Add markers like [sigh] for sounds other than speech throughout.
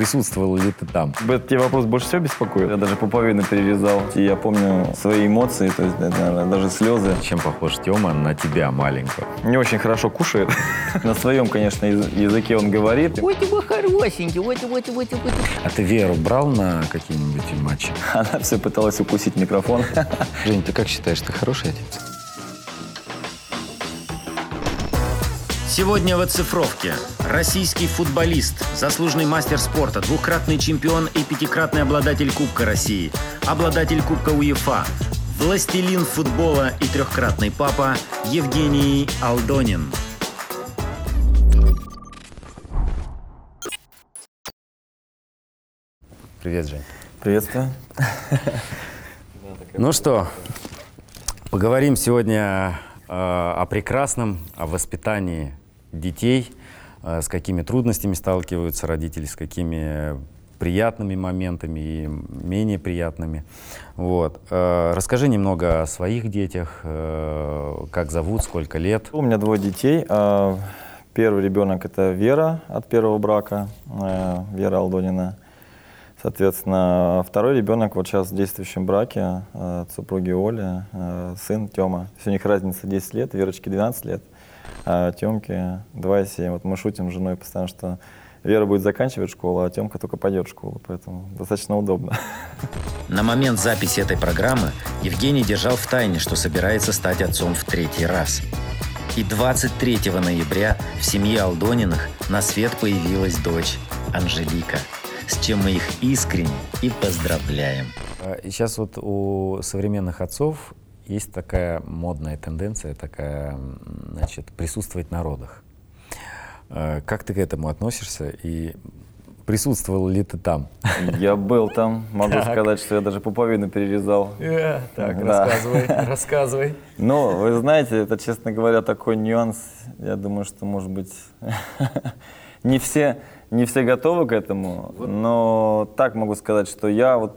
Присутствовал ли ты там? Этот тебе вопрос больше всего беспокоит? Я даже пуповину перевязал. И я помню свои эмоции, то есть, наверное, даже слезы. Чем похож Тёма на тебя маленького? Не очень хорошо кушает. [laughs] На своем, конечно, языке он говорит. Ой, ты мой хорошенький, ой, ой, ой, ой. А ты Веру брал на какие-нибудь матчи? Она все пыталась укусить микрофон. [laughs] [laughs] Жень, ты как считаешь, ты хороший отец? Сегодня в оцифровке. Российский футболист, заслуженный мастер спорта, двукратный чемпион и пятикратный обладатель Кубка России, обладатель Кубка УЕФА, властелин футбола и трехкратный папа Евгений Алдонин. Привет, Жень. Приветствую. Ну что, поговорим сегодня э, о прекрасном, о воспитании детей, э, с какими трудностями сталкиваются родители, с какими приятными моментами и менее приятными. Вот. Э, расскажи немного о своих детях, э, как зовут, сколько лет. У меня двое детей. Первый ребенок это Вера от первого брака, Вера Алдонина. Соответственно, второй ребенок вот сейчас в действующем браке от супруги Оли, сын Тёма. У них разница 10 лет, Верочке 12 лет а Тёмке 2,7. Вот мы шутим с женой постоянно, что Вера будет заканчивать школу, а Тёмка только пойдет в школу, поэтому достаточно удобно. На момент записи этой программы Евгений держал в тайне, что собирается стать отцом в третий раз. И 23 ноября в семье Алдониных на свет появилась дочь Анжелика, с чем мы их искренне и поздравляем. А, сейчас вот у современных отцов есть такая модная тенденция, такая, значит, присутствовать на родах. Э, как ты к этому относишься и присутствовал ли ты там? Я был там, [laughs] могу так. сказать, что я даже пуповину перерезал. Yeah, э, так, да. рассказывай, [laughs] рассказывай. Ну, вы знаете, это, честно говоря, такой нюанс. Я думаю, что, может быть, [laughs] не все, не все готовы к этому, но так могу сказать, что я вот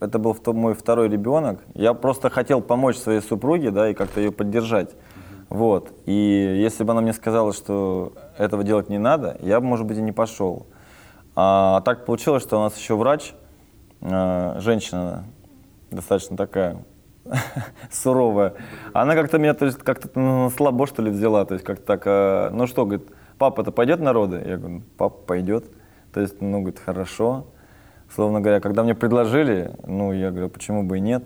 это был мой второй ребенок. Я просто хотел помочь своей супруге, да, и как-то ее поддержать. Вот. И если бы она мне сказала, что этого делать не надо, я бы, может быть, и не пошел. А так получилось, что у нас еще врач, э, женщина достаточно такая [laughs] суровая. Она как-то меня, то есть, как-то на слабо, что ли, взяла. То есть, как-то так, э, ну что, говорит, папа-то пойдет на роды? Я говорю, папа пойдет. То есть, ну, говорит, хорошо словно говоря, когда мне предложили, ну, я говорю, почему бы и нет.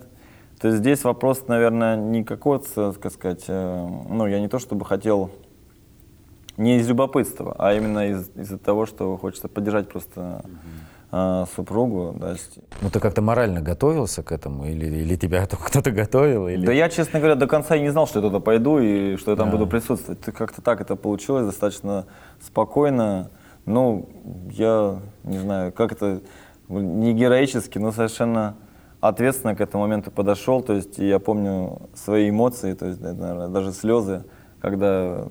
То есть здесь вопрос, наверное, не какого-то, так сказать, э, ну, я не то чтобы хотел не из любопытства, а именно из, из-за того, что хочется поддержать просто э, супругу. Да. Ну ты как-то морально готовился к этому? Или, или тебя [laughs] кто-то готовил? Или... Да я, честно говоря, до конца и не знал, что я туда пойду и что я там да. буду присутствовать. Как-то так это получилось, достаточно спокойно. Ну, я не знаю, как это не героически, но совершенно ответственно к этому моменту подошел. То есть я помню свои эмоции, то есть, наверное, даже слезы, когда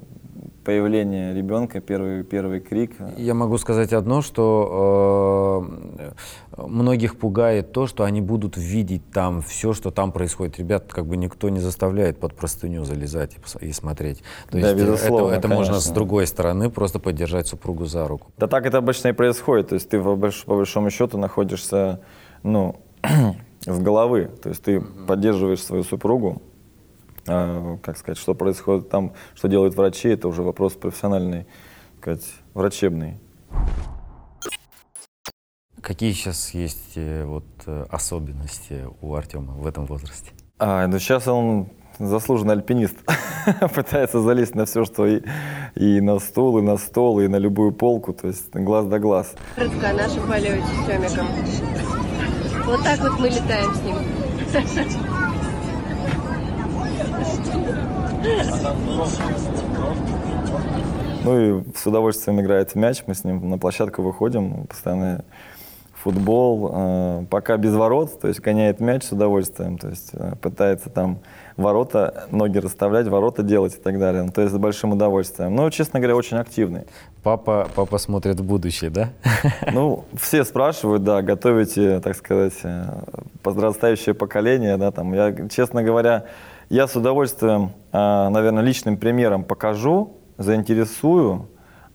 появление ребенка, первый, первый крик. Я могу сказать одно, что э, многих пугает то, что они будут видеть там все, что там происходит. Ребят, как бы никто не заставляет под простыню залезать и, и смотреть. То да, есть безусловно, это, это можно с другой стороны просто поддержать супругу за руку. Да так это обычно и происходит. То есть ты по, больш, по большому счету находишься, ну, [clears throat] с головы. То есть ты поддерживаешь свою супругу, как сказать, что происходит там, что делают врачи, это уже вопрос профессиональный, сказать, врачебный. Какие сейчас есть э, вот э, особенности у Артема в этом возрасте? А, ну сейчас он заслуженный альпинист. [laughs] Пытается залезть на все, что и, и на стул, и на стол, и на любую полку, то есть глаз да глаз. Коротко о нашем полете с Тёмиком. Вот так вот мы летаем с ним. [laughs] Ну и с удовольствием играет в мяч, мы с ним на площадку выходим, постоянно футбол, э, пока без ворот, то есть гоняет мяч с удовольствием, то есть э, пытается там ворота, ноги расставлять, ворота делать и так далее. Ну, то есть с большим удовольствием. Ну, честно говоря, очень активный. Папа, папа смотрит в будущее, да? [laughs] Ну, все спрашивают, да, готовите, так сказать, э, подрастающее поколение, да, там. Я, честно говоря, я с удовольствием, а, наверное, личным примером покажу, заинтересую,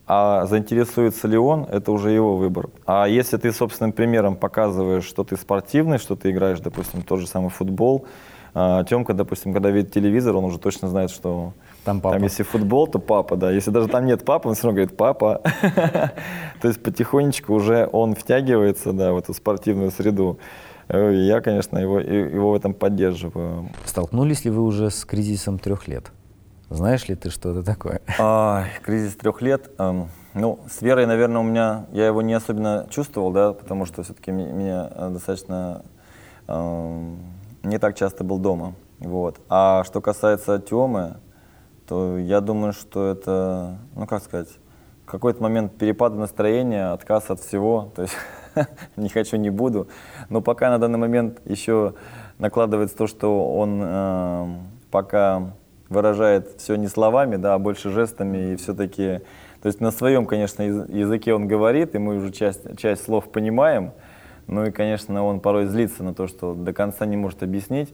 А заинтересуется ли он, это уже его выбор. А если ты собственным примером показываешь, что ты спортивный, что ты играешь, допустим, тот же самый футбол, а, Тёмка, допустим, когда видит телевизор, он уже точно знает, что Там папа. там, если футбол, то папа, да. Если даже там нет папы, он все равно говорит папа. [laughs] То есть потихонечку уже он втягивается, да, в эту спортивную среду. Э, Я, конечно, его, его в этом поддерживаю. Столкнулись ли вы уже с кризисом трех лет? Знаешь ли ты, что это такое? А, кризис трех лет. эм, ну, с верой, наверное, у меня, я его не особенно чувствовал, да, потому что все-таки меня э, достаточно эм, не так часто был дома. Вот. А что касается Тёмы, то я думаю, что это, ну как сказать, какой-то момент перепада настроения, отказ от всего, то есть [laughs] [laughs] не хочу, не буду. Но пока на данный момент еще накладывается то, что он эм, пока выражает все не словами, да, а больше жестами и все-таки, то есть на своем, конечно, яз- языке он говорит, и мы уже часть, часть слов понимаем, ну и, конечно, он порой злится на то, что до конца не может объяснить.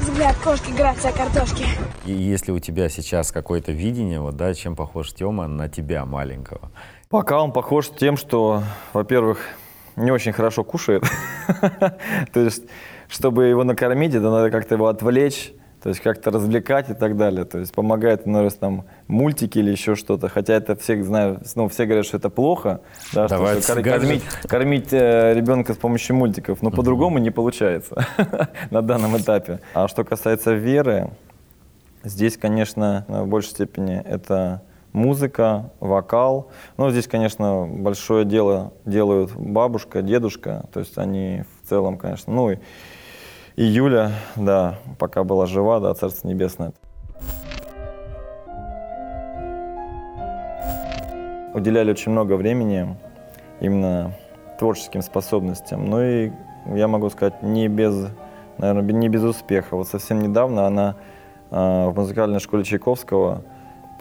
Взгляд кошки, грация картошки. И если у тебя сейчас какое-то видение, вот, да, чем похож Тёма на тебя маленького? Пока он похож тем, что, во-первых, не очень хорошо кушает. [laughs] То есть, чтобы его накормить, это надо как-то его отвлечь, то есть как-то развлекать и так далее. То есть помогает, наверное, там мультики или еще что-то. Хотя это все знают, ну, все говорят, что это плохо, да, что- Давайте что кормить, кормить э, ребенка с помощью мультиков. Но по-другому не получается [laughs] на данном этапе. А что касается веры, Здесь, конечно, в большей степени это музыка, вокал. Но здесь, конечно, большое дело делают бабушка, дедушка. То есть они в целом, конечно, ну и, и Юля, да, пока была жива, да, Царство Небесное. Уделяли очень много времени именно творческим способностям. Ну и я могу сказать, не без, наверное, не без успеха. Вот совсем недавно она а, в музыкальной школе Чайковского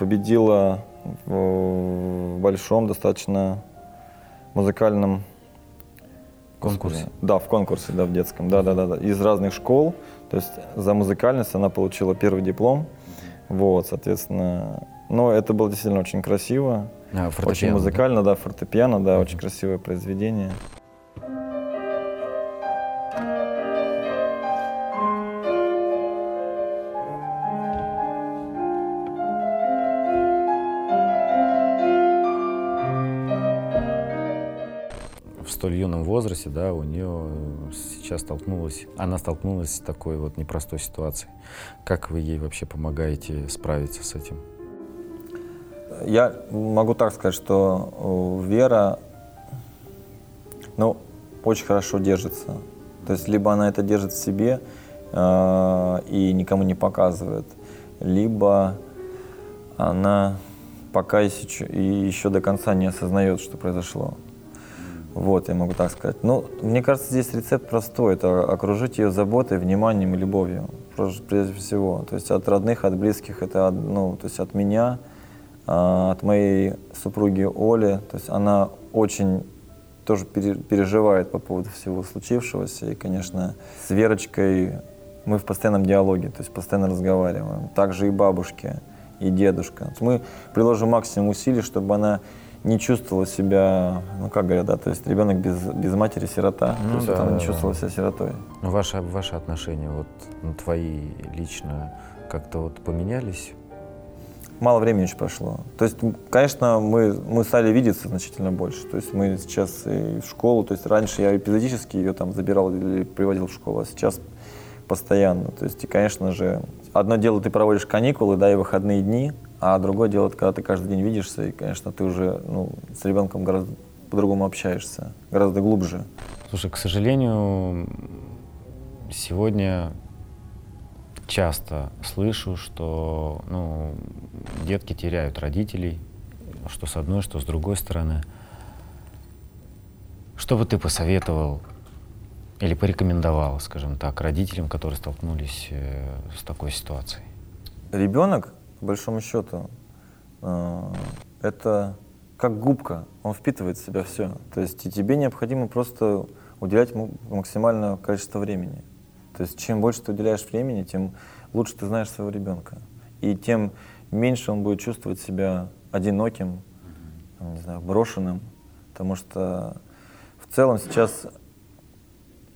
победила в, большом достаточно музыкальном Конкурсе. Да, в конкурсе, да, в детском, да, да, да, да, из разных школ. То есть за музыкальность она получила первый диплом. Вот, соответственно, но это было действительно очень красиво, А, очень фортепиано, музыкально, да, фортепиано, да, очень красивое произведение. Возрасте, да, у нее сейчас столкнулась, она столкнулась с такой вот непростой ситуацией. Как вы ей вообще помогаете справиться с этим? Я могу так сказать, что э, Вера, ну, очень хорошо держится. То есть либо она это держит в себе э, и никому не показывает, либо она пока еще, и еще до конца не осознает, что произошло. Вот, я могу так сказать. Ну, мне кажется, здесь рецепт простой. Это окружить ее заботой, вниманием и любовью. Прежде всего. То есть от родных, от близких, это ну, то есть от меня, а, от моей супруги Оли. То есть она очень тоже пере- переживает по поводу всего случившегося. И, конечно, с Верочкой мы в постоянном диалоге, то есть постоянно разговариваем. Также и бабушки, и дедушка. Мы приложим максимум усилий, чтобы она не чувствовала себя, ну как говорят, да, то есть ребенок без, без матери сирота, Ну то есть да, она да, не да. чувствовала себя сиротой. Ну, ваши, ваши отношения, вот ну, твои лично, как-то вот поменялись? Мало времени еще прошло. То есть, конечно, мы, мы стали видеться значительно больше. То есть мы сейчас и в школу, то есть раньше я эпизодически ее там забирал или приводил в школу, а сейчас постоянно. То есть, и, конечно же, одно дело ты проводишь каникулы, да, и выходные дни, а другое дело, это когда ты каждый день видишься, и, конечно, ты уже ну, с ребенком гораздо по-другому общаешься, гораздо глубже. Слушай, к сожалению, сегодня часто слышу, что ну, детки теряют родителей, что с одной, что с другой стороны. Что бы ты посоветовал или порекомендовал, скажем так, родителям, которые столкнулись э, с такой ситуацией? Ребенок, по большому счету, э, это как губка, он впитывает в себя все. То есть и тебе необходимо просто уделять максимальное количество времени. То есть чем больше ты уделяешь времени, тем лучше ты знаешь своего ребенка. И тем меньше он будет чувствовать себя одиноким, не знаю, брошенным, потому что в целом сейчас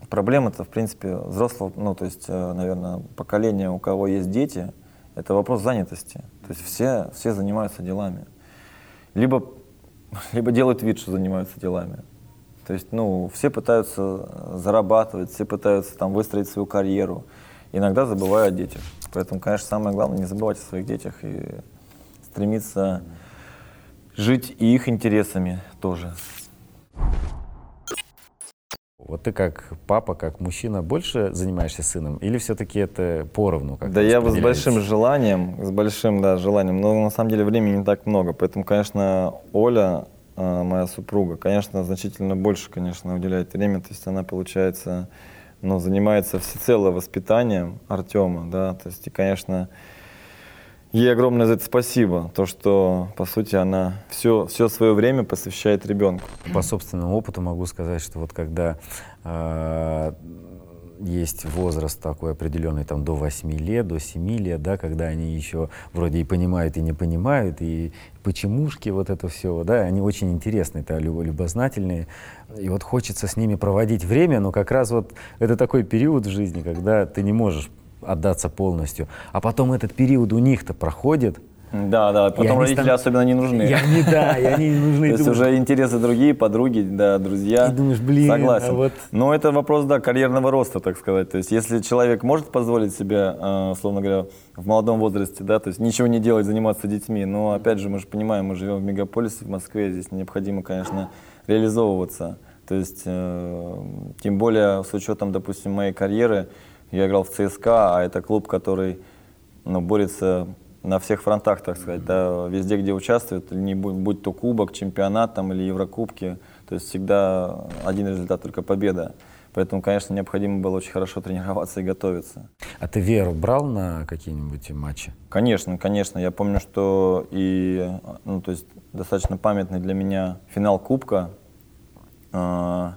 проблема-то, в принципе, взрослого, ну, то есть, э, наверное, поколение, у кого есть дети, это вопрос занятости. То есть все, все занимаются делами. Либо, либо делают вид, что занимаются делами. То есть, ну, все пытаются зарабатывать, все пытаются там выстроить свою карьеру. Иногда забывая о детях. Поэтому, конечно, самое главное не забывать о своих детях и стремиться жить и их интересами тоже. Вот ты как папа, как мужчина больше занимаешься сыном или все-таки это поровну? Как Да я бы с большим желанием, с большим, да, желанием, но на самом деле времени не так много, поэтому, конечно, Оля, э, моя супруга, конечно, значительно больше, конечно, уделяет время, то есть она, получается, ну, занимается всецело воспитанием Артема, да, то есть, и, конечно, Ей огромное за это спасибо, то, что, по сути, она все, все свое время посвящает ребенку. По собственному опыту могу сказать, что вот когда э, есть возраст такой определенный, там, до 8 лет, до 7 лет, да, когда они еще вроде и понимают, и не понимают, и почемушки, вот это все, да, они очень интересные, это любознательные, и вот хочется с ними проводить время, но как раз вот это такой период в жизни, когда ты не можешь отдаться полностью. А потом этот период у них-то проходит. Да, да, потом родители стан... особенно не нужны. И они, да, и они не нужны. [laughs] То есть уже интересы другие, подруги, да, друзья. И думаешь, блин, согласен. А вот... Но это вопрос, да, карьерного роста, так сказать. То есть если человек может позволить себе, э, условно говоря, в молодом возрасте, да, то есть ничего не делать, заниматься детьми, но опять же мы же понимаем, мы живем в мегаполисе, в Москве, здесь необходимо, конечно, реализовываться. То есть, э, тем более с учетом, допустим, моей карьеры, я играл в ЦСКА, а это клуб, который ну, борется на всех фронтах, так сказать, да, везде, где участвует, не будь, будь то кубок, чемпионат там, или Еврокубки, то есть всегда один результат, только победа. Поэтому, конечно, необходимо было очень хорошо тренироваться и готовиться. А ты веру брал на какие-нибудь матчи? Конечно, конечно. Я помню, что и, ну, то есть достаточно памятный для меня финал Кубка. А,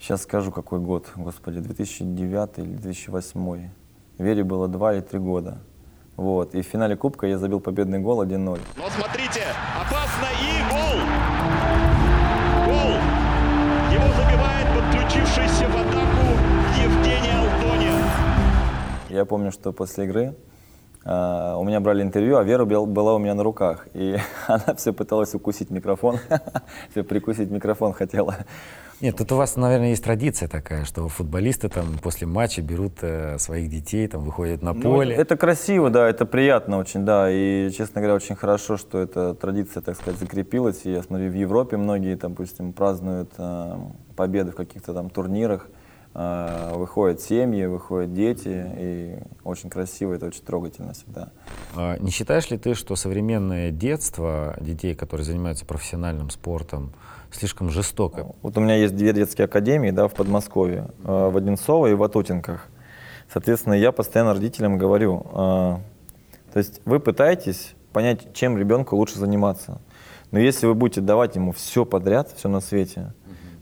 Сейчас скажу, какой год, господи, 2009 или 2008. Вере было 2 или 3 года. Вот. И в финале Кубка я забил победный гол 1-0. Но смотрите, опасно и гол! Гол! Его забивает подключившийся в атаку Евгений Алтонин. Я помню, что после игры Uh, у меня брали интервью, а Вера была у меня на руках. И [laughs] она все пыталась укусить микрофон, [laughs] все прикусить микрофон хотела. Нет, тут у вас, наверное, есть традиция такая, что футболисты там после матча берут э, своих детей, там выходят на ну, поле. Ну, это красиво, да, это приятно очень, да. И, честно говоря, очень хорошо, что эта традиция, так сказать, закрепилась. И я смотрю, в Европе многие, допустим, празднуют э, победы в каких-то там турнирах. Э, выходят семьи, выходят дети, и очень красиво, это очень трогательно всегда. А не считаешь ли ты, что современное детство детей, которые занимаются профессиональным спортом, слишком жестоко. Вот у меня есть две детские академии да, в Подмосковье, э, в Одинцово и в Атутинках. Соответственно, я постоянно родителям говорю, э, то есть вы пытаетесь понять, чем ребенку лучше заниматься. Но если вы будете давать ему все подряд, все на свете,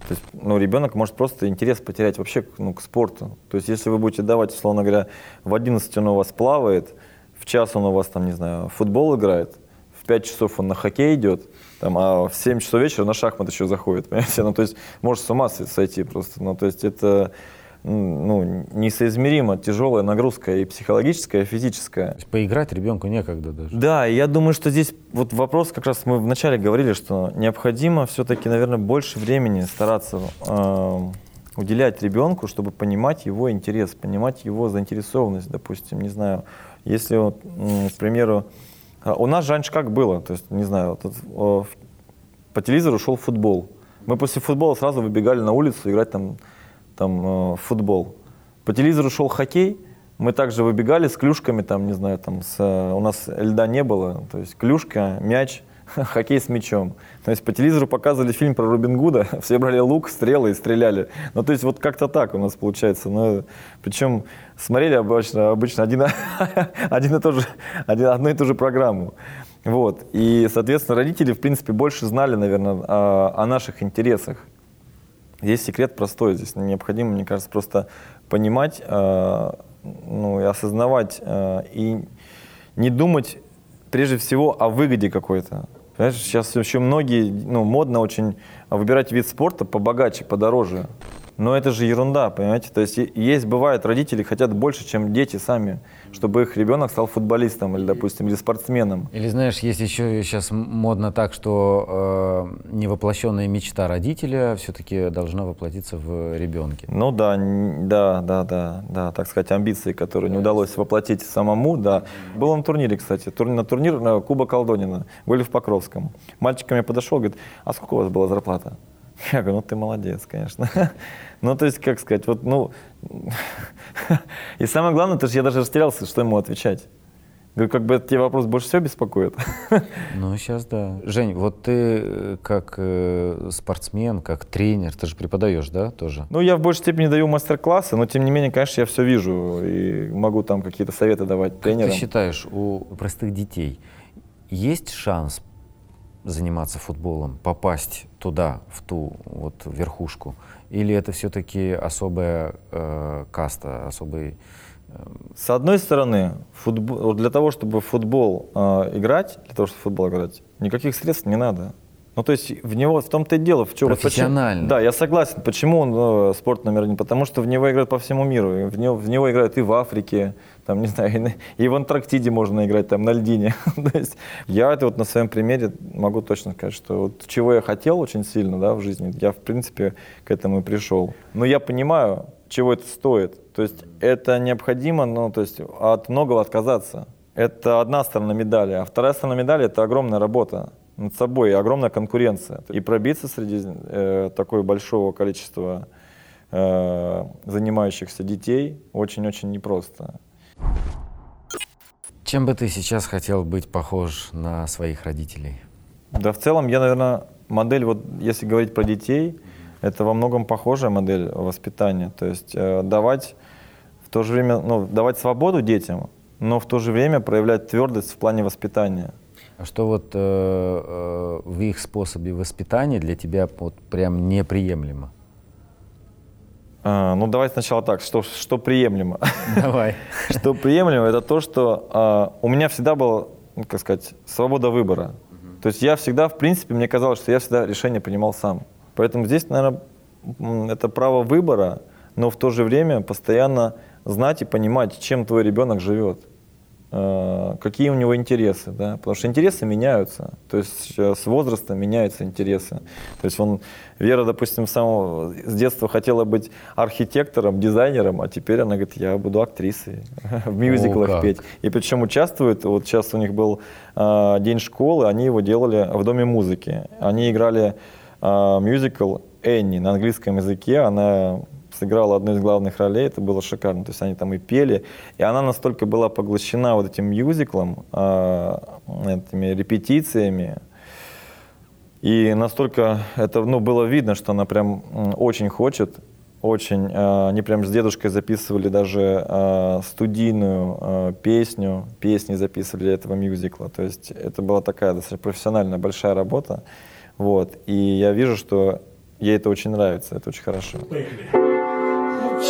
то есть, ну, ребенок может просто интерес потерять вообще ну, к спорту. То есть, если вы будете давать, условно говоря, в 11 он у вас плавает, в час он у вас, там, не знаю, футбол играет, в 5 часов он на хоккей идет, там, а в 7 часов вечера на шахмат еще заходит, [laughs] понимаете? Ну, то есть, может с ума сойти просто. Ну, то есть, это ну, несоизмеримо тяжелая нагрузка и психологическая, и физическая. То есть поиграть ребенку некогда даже. Да, я думаю, что здесь вот вопрос, как раз мы вначале говорили, что необходимо все-таки, наверное, больше времени стараться э, уделять ребенку, чтобы понимать его интерес, понимать его заинтересованность, допустим, не знаю, если, вот, к примеру, у нас же раньше как было, то есть, не знаю, тут, о, по телевизору шел футбол. Мы после футбола сразу выбегали на улицу играть там, там э, в футбол. По телевизору шел хоккей, мы также выбегали с клюшками, там, не знаю, там, с, у нас льда не было, то есть клюшка, мяч, [laughs] хоккей с мячом. То есть по телевизору показывали фильм про Робин Гуда, [laughs] все брали лук, стрелы и стреляли. Ну, то есть вот как-то так у нас получается. Но, причем смотрели обычно, обычно один, [laughs] один и то же, один, одну и ту же программу. Вот. И, соответственно, родители, в принципе, больше знали, наверное, о, о наших интересах. Здесь секрет простой. Здесь необходимо, мне кажется, просто понимать э, ну, и осознавать э, и не думать прежде всего о выгоде какой-то. Понимаешь, сейчас еще многие, ну, модно очень выбирать вид спорта побогаче, подороже. Но это же ерунда, понимаете? То есть есть, бывает, родители хотят больше, чем дети сами, чтобы их ребенок стал футболистом или, допустим, или спортсменом. Или знаешь, есть еще сейчас модно так, что э, невоплощенная мечта родителя все-таки должна воплотиться в ребенке. Ну да, да, да, да, да, так сказать, амбиции, которые не удалось воплотить самому, да. Был на турнире, кстати, тур- на турнир на Куба Колдонина, были в Покровском. Мальчик ко мне подошел, говорит, а сколько у вас была зарплата? Я говорю, ну ты молодец, конечно. [laughs] Ну, то есть, как сказать, вот, ну... [laughs] И самое главное, то, что я даже растерялся, что ему отвечать. Говорю, как бы этот тебя вопрос больше всего беспокоит. Ну, сейчас да. Жень, вот ты э, как э, спортсмен, как тренер, ты же преподаешь, да, тоже? Ну, я в большей степени даю мастер-классы, но тем не менее, конечно, я все вижу и могу там какие-то советы давать Как тренерам. ты считаешь, у простых детей есть шанс заниматься футболом, попасть туда, в ту вот верхушку? Или это все-таки особая э, каста, особый... С одной стороны, футбол, для того, чтобы в футбол э, играть, для того, чтобы в футбол играть, никаких средств не надо. Ну, то есть в него, в том-то и дело, в чем... вот почему- Профессионально. да, я согласен. Почему он э, спорт номер один? Потому что в него играют по всему миру. В него, в него играют и в Африке, там, не знаю, и, в Антарктиде можно играть, там, на льдине. [laughs] то есть я это вот на своем примере могу точно сказать, что вот чего я хотел очень сильно, да, в жизни, я, в принципе, к этому и пришел. Но я понимаю, чего это стоит. То есть это необходимо, ну, то есть от многого отказаться. Это одна сторона медали. А вторая сторона медали – это огромная работа над собой, огромная конкуренция. И пробиться среди э, такого большого количества э, занимающихся детей очень-очень непросто. Чем бы ты сейчас хотел быть похож на своих родителей? Да, в целом, я, наверное, модель, вот если говорить про детей, это во многом похожая модель воспитания. То есть э, давать в то же время, ну, давать свободу детям, но в то же время проявлять твердость в плане воспитания. А что вот э, э, в их способе воспитания для тебя вот прям неприемлемо? А, ну, давай сначала так, что, что приемлемо. Давай. [laughs] Что приемлемо, это то, что а, у меня всегда была, ну, как сказать, свобода выбора. То есть я всегда, в принципе, мне казалось, что я всегда решение принимал сам. Поэтому здесь, наверное, это право выбора, но в то же время постоянно знать и понимать, чем твой ребенок живет, какие у него интересы, да, потому что интересы меняются, то есть э, с возрастом меняются интересы. То есть он, Вера, допустим, с самого, с детства хотела быть архитектором, дизайнером, а теперь она говорит, я буду актрисой, [laughs] в мюзиклах как. петь. И причем участвует, вот сейчас у них был э, день школы, они его делали в Доме музыки. Они играли э, мюзикл «Энни» на английском языке, она сыграла одну из главных ролей, это было шикарно. То есть они там и пели, и она настолько была поглощена вот этим мюзиклом, э, этими репетициями, и настолько это ну, было видно, что она прям очень хочет, очень. э, они прям с дедушкой записывали даже э, студийную песню, песни записывали для этого мюзикла. То есть это была такая достаточно профессиональная большая работа. Вот. И я вижу, что ей это очень нравится, это очень хорошо. То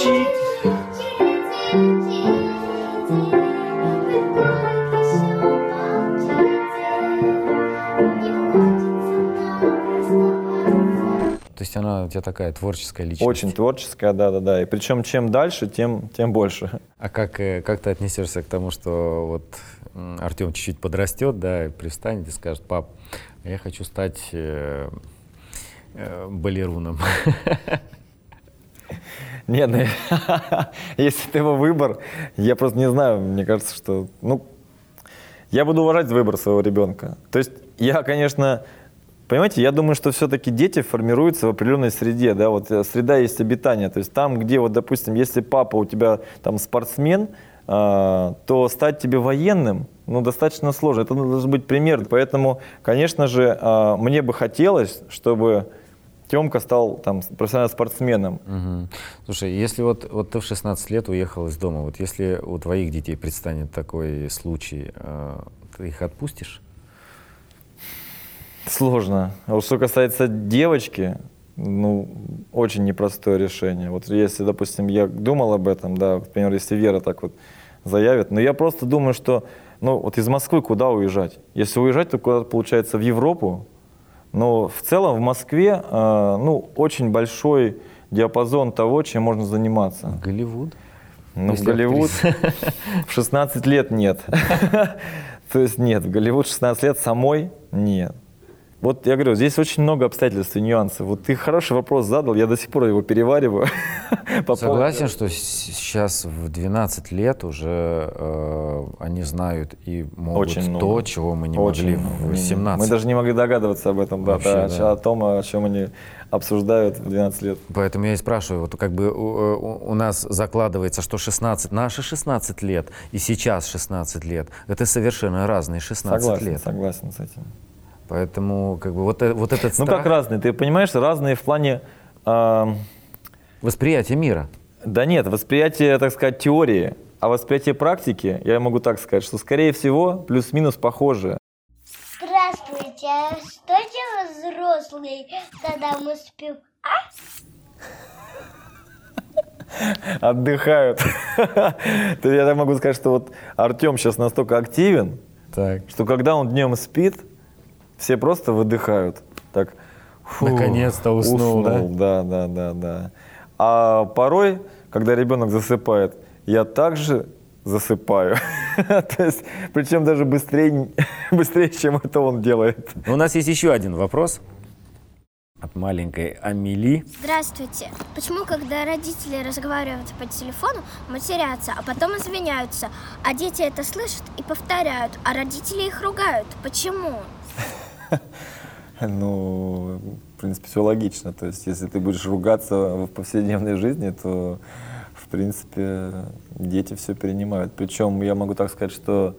есть она у тебя такая творческая личность. Очень творческая, да-да-да. И причем чем дальше, тем, тем больше. А как, э, как ты отнесешься к тому, что вот Артем чуть-чуть подрастет, да, и привстанет и скажет, пап, я хочу стать э, э, балеруном. [laughs] Нет, ну, [laughs] если это его выбор, я просто не знаю, мне кажется, что, ну, я буду уважать выбор своего ребенка. То есть я, конечно, понимаете, я думаю, что все-таки дети формируются в определенной среде, да, вот э, среда есть обитание, то есть там, где вот, допустим, если папа у тебя там спортсмен, а, то стать тебе военным, ну, достаточно сложно, это должен быть пример, поэтому, конечно же, а, мне бы хотелось, чтобы Тёмка стал там профессиональным спортсменом, Мгм. Слушай, если вот, вот ты в 16 лет уехал из дома, вот если у твоих детей предстанет такой случай, э, ты их отпустишь? Сложно. А вот что касается девочки, ну, очень непростое решение. Вот если, допустим, я думал об этом, да, например, если Вера так вот заявит, но я просто думаю, что ну вот из Москвы куда уезжать? Если уезжать, то куда-то получается в Европу. Но в целом в Москве, э, ну, очень большой диапазон того, чем можно заниматься. Голливуд. Ну, в Если Голливуд в 16 лет нет. [laughs] То есть нет, в Голливуд 16 лет самой нет. Вот я говорю, здесь очень много обстоятельств и нюансов. Вот ты хороший вопрос задал, я до сих пор его перевариваю. [laughs] Согласен, что сейчас в 12 лет уже э, они знают и могут Очень то, чего мы не Очень могли много. в Не- не- 18. Мы даже не могли догадываться об этом, да, Вообще, да, да. о том, о чем они обсуждают в 12 лет. Поэтому я и спрашиваю, вот как бы у, у- у нас закладывается, что 16, наши 16 лет и сейчас 16 лет, это совершенно разные 16 Согласен, лет. согласен с этим. Поэтому как бы вот, э- вот этот Ну страх, как разные, ты понимаешь, разные в плане... а, восприятие мира. Да нет, восприятие, так сказать, теории, а восприятие практики, я могу так сказать, что скорее всего плюс-минус похожее. Здравствуйте, а что делают взрослые, когда мы спим? Отдыхают. [laughs] То я так могу сказать, что вот Артем сейчас настолько активен, Так. что когда он днем спит, все просто выдыхают. Так, фу, Наконец-то уснул, да? Да, да, да, да. А порой, когда ребенок засыпает, я также засыпаю. [laughs] То есть, причем даже быстрее, [laughs] быстрее, чем это он делает. У нас есть еще один вопрос от маленькой Амели. Здравствуйте. Почему, когда родители разговаривают по телефону, матерятся, а потом извиняются, а дети это слышат и повторяют, а родители их ругают? Почему? [laughs] Ну, в принципе, все логично. То есть, если ты будешь ругаться в повседневной жизни, то, в принципе, дети все перенимают. Причем я могу так сказать, что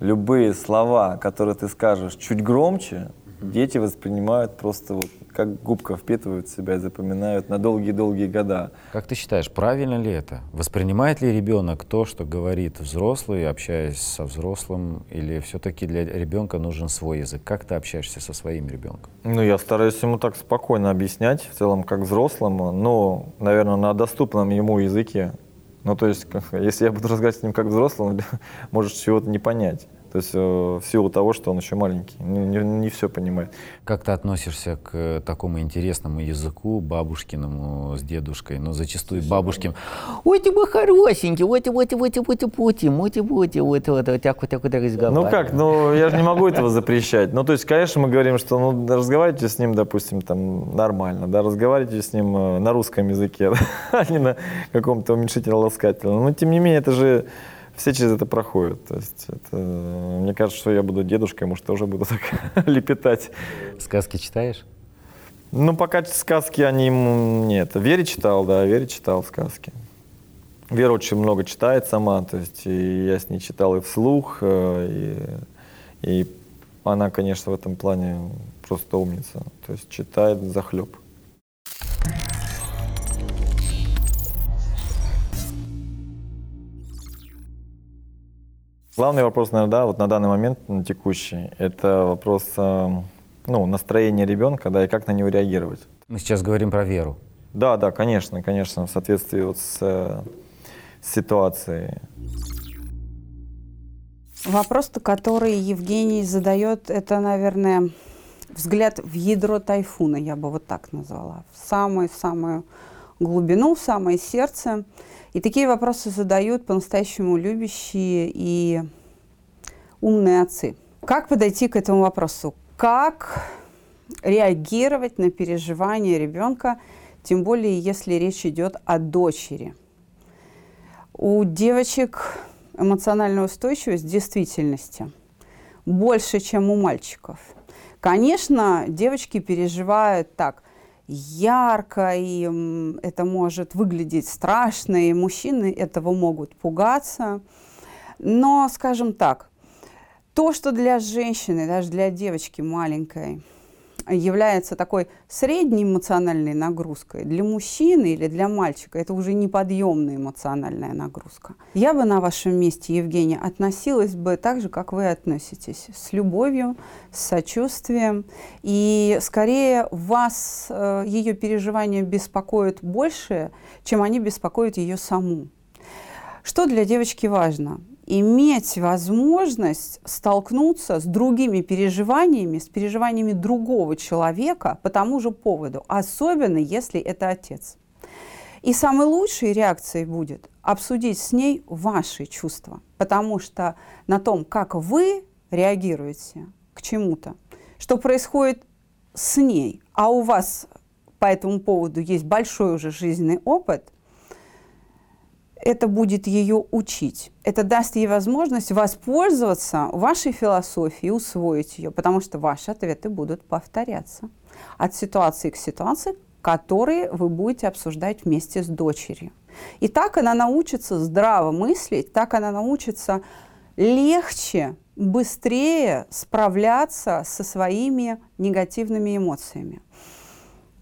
любые слова, которые ты скажешь чуть громче, дети воспринимают просто вот как губка впитывают в себя и запоминают на долгие-долгие года. Как ты считаешь, правильно ли это? Воспринимает ли ребенок то, что говорит взрослый, общаясь со взрослым, или все-таки для ребенка нужен свой язык? Как ты общаешься со своим ребенком? Ну, я стараюсь ему так спокойно объяснять, в целом, как взрослому, но, наверное, на доступном ему языке. Ну, то есть, если я буду [laughs] разговаривать с ним как взрослым, [laughs] может чего-то не понять. То есть, э, в силу того, что он еще маленький, не, все понимает. Как ты относишься к такому интересному языку бабушкиному с дедушкой? Но зачастую бабушкин Ой, ты мой хорошенький, вот, вот, вот, вот, вот, вот, вот, вот, вот, вот, вот так вот, так вот разговаривать. Ну как, ну я же не могу этого запрещать. Ну то есть, конечно, мы говорим, что ну, разговаривайте с ним, допустим, там нормально, да, разговаривайте с ним э, на русском языке, [laughs] а не на каком-то уменьшительно-ласкательном. Но тем не менее, это же все через это проходят. То есть, это, мне кажется, что я буду дедушкой, может, тоже буду так [laughs] лепетать. сказки читаешь? Ну, пока сказки они. Нет, Вере читал, да, Вере читал сказки. Вера очень много читает сама, то есть и я с ней читал и вслух, э, и, и она, конечно, в этом плане просто умница. То есть читает захлеб. Главный вопрос, наверное, да, вот на данный момент, на текущий, это вопрос э, ну, настроения ребенка, да, и как на него реагировать. Мы сейчас говорим про веру. Да, да, конечно, конечно, в соответствии вот с, э, с ситуацией. Вопрос, который Евгений задает, это, наверное, взгляд в ядро тайфуна, я бы вот так назвала. В самую-самую глубину, в самое сердце. И такие вопросы задают по-настоящему любящие и умные отцы. Как подойти к этому вопросу? Как реагировать на переживания ребенка, тем более если речь идет о дочери? У девочек эмоциональная устойчивость в действительности больше, чем у мальчиков. Конечно, девочки переживают так ярко, и это может выглядеть страшно, и мужчины этого могут пугаться. Но, скажем так, то, что для женщины, даже для девочки маленькой, является такой средней эмоциональной нагрузкой, для мужчины или для мальчика это уже неподъемная эмоциональная нагрузка. Я бы на вашем месте, Евгения, относилась бы так же, как вы относитесь, с любовью, с сочувствием. И скорее вас э, ее переживания беспокоят больше, чем они беспокоят ее саму. Что для девочки важно? иметь возможность столкнуться с другими переживаниями, с переживаниями другого человека по тому же поводу, особенно если это отец. И самой лучшей реакцией будет обсудить с ней ваши чувства, потому что на том, как вы реагируете к чему-то, что происходит с ней, а у вас по этому поводу есть большой уже жизненный опыт, это будет ее учить. Это даст ей возможность воспользоваться вашей философией, усвоить ее, потому что ваши ответы будут повторяться от ситуации к ситуации, которые вы будете обсуждать вместе с дочерью. И так она научится здраво мыслить, так она научится легче, быстрее справляться со своими негативными эмоциями.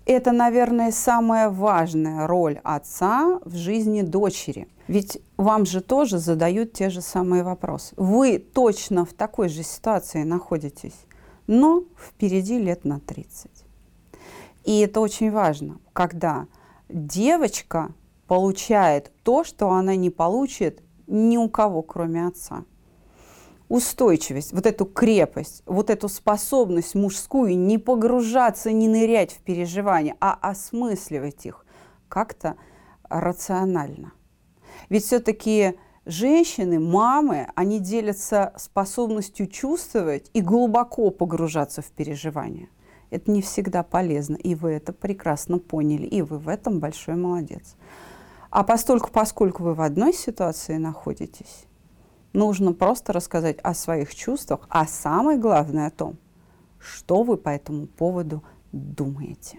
Это, наверное, самая важная роль отца в жизни дочери. Ведь вам же тоже задают те же самые вопросы. Вы точно в такой же ситуации находитесь, но впереди лет на 30. И это очень важно, когда девочка получает то, что она не получит ни у кого, кроме отца устойчивость, вот эту крепость, вот эту способность мужскую не погружаться, не нырять в переживания, а осмысливать их как-то рационально. Ведь все-таки женщины, мамы, они делятся способностью чувствовать и глубоко погружаться в переживания. Это не всегда полезно, и вы это прекрасно поняли, и вы в этом большой молодец. А постольку, поскольку вы в одной ситуации находитесь, Нужно просто рассказать о своих чувствах, а самое главное о том, что вы по этому поводу думаете.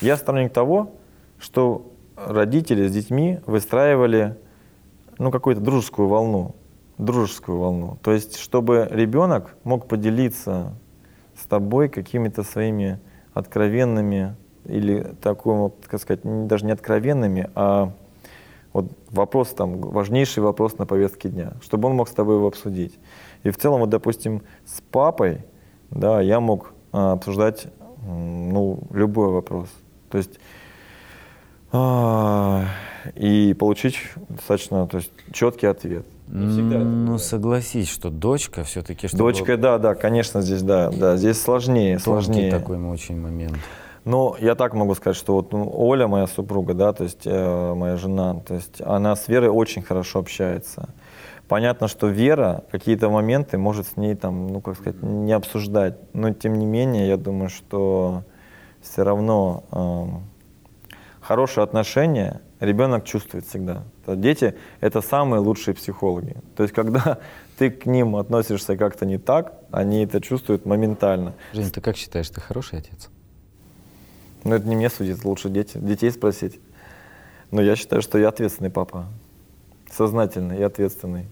Я сторонник того, что родители с детьми выстраивали ну, какую-то дружескую волну, дружескую волну. То есть, чтобы ребенок мог поделиться с тобой какими-то своими откровенными или такой, так сказать, даже не откровенными, а вот вопрос там, важнейший вопрос на повестке дня, чтобы он мог с тобой его обсудить. И в целом, вот, допустим, с папой, да, я мог а, обсуждать, ну, любой вопрос. То есть, а, и получить достаточно, то есть, четкий ответ. ну, согласись, что дочка все-таки... Дочка, да, да, конечно, здесь, да, да, здесь сложнее, сложнее. такой очень момент. Ну, я так могу сказать, что вот ну, Оля, моя супруга, да, то есть э, моя жена, то есть она с Верой очень хорошо общается. Понятно, что Вера какие-то моменты может с ней там, ну, как сказать, не обсуждать, но тем не менее, я думаю, что все равно э, хорошие отношения ребенок чувствует всегда. Дети — это самые лучшие психологи. То есть, когда [laughs] ты к ним относишься как-то не так, они это чувствуют моментально. Жень, ты как считаешь, ты хороший отец? Но это не мне судить, лучше дети, детей спросить. Но я считаю, что я ответственный папа. Сознательный и ответственный.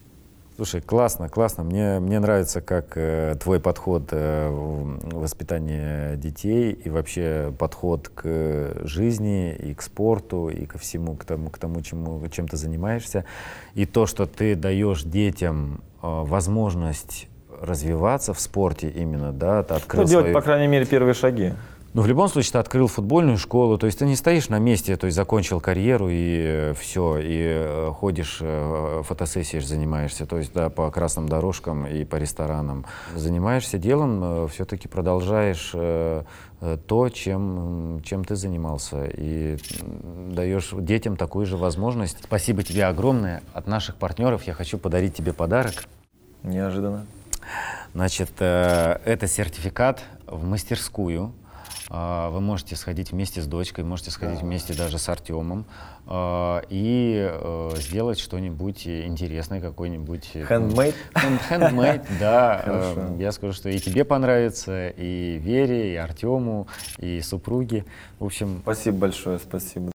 Слушай, классно, классно. Мне, мне нравится, как э, твой подход э, в воспитании детей и вообще подход к жизни и к спорту и ко всему, к тому, к тому чему, чем ты занимаешься. И то, что ты даешь детям э, возможность развиваться в спорте именно, да, ты открыл ну, делать, свою... по крайней мере, первые шаги. Но в любом случае ты открыл футбольную школу, то есть ты не стоишь на месте, то есть закончил карьеру и э, все, и э, ходишь, э, фотосессией занимаешься, то есть да, по красным дорожкам и по ресторанам. Занимаешься делом, все-таки продолжаешь то, чем, чем ты занимался, и даешь детям такую же возможность. Спасибо тебе огромное. От наших партнеров я хочу подарить тебе подарок. Неожиданно. Значит, это сертификат в мастерскую вы можете сходить вместе с дочкой, можете сходить вместе даже с Артемом а, и э, сделать что-нибудь интересное, какой-нибудь... Handmade? Handmade, да. [laughs] Э, я скажу, что и тебе понравится, и Вере, и Артему, и супруге. В общем... Спасибо большое, спасибо.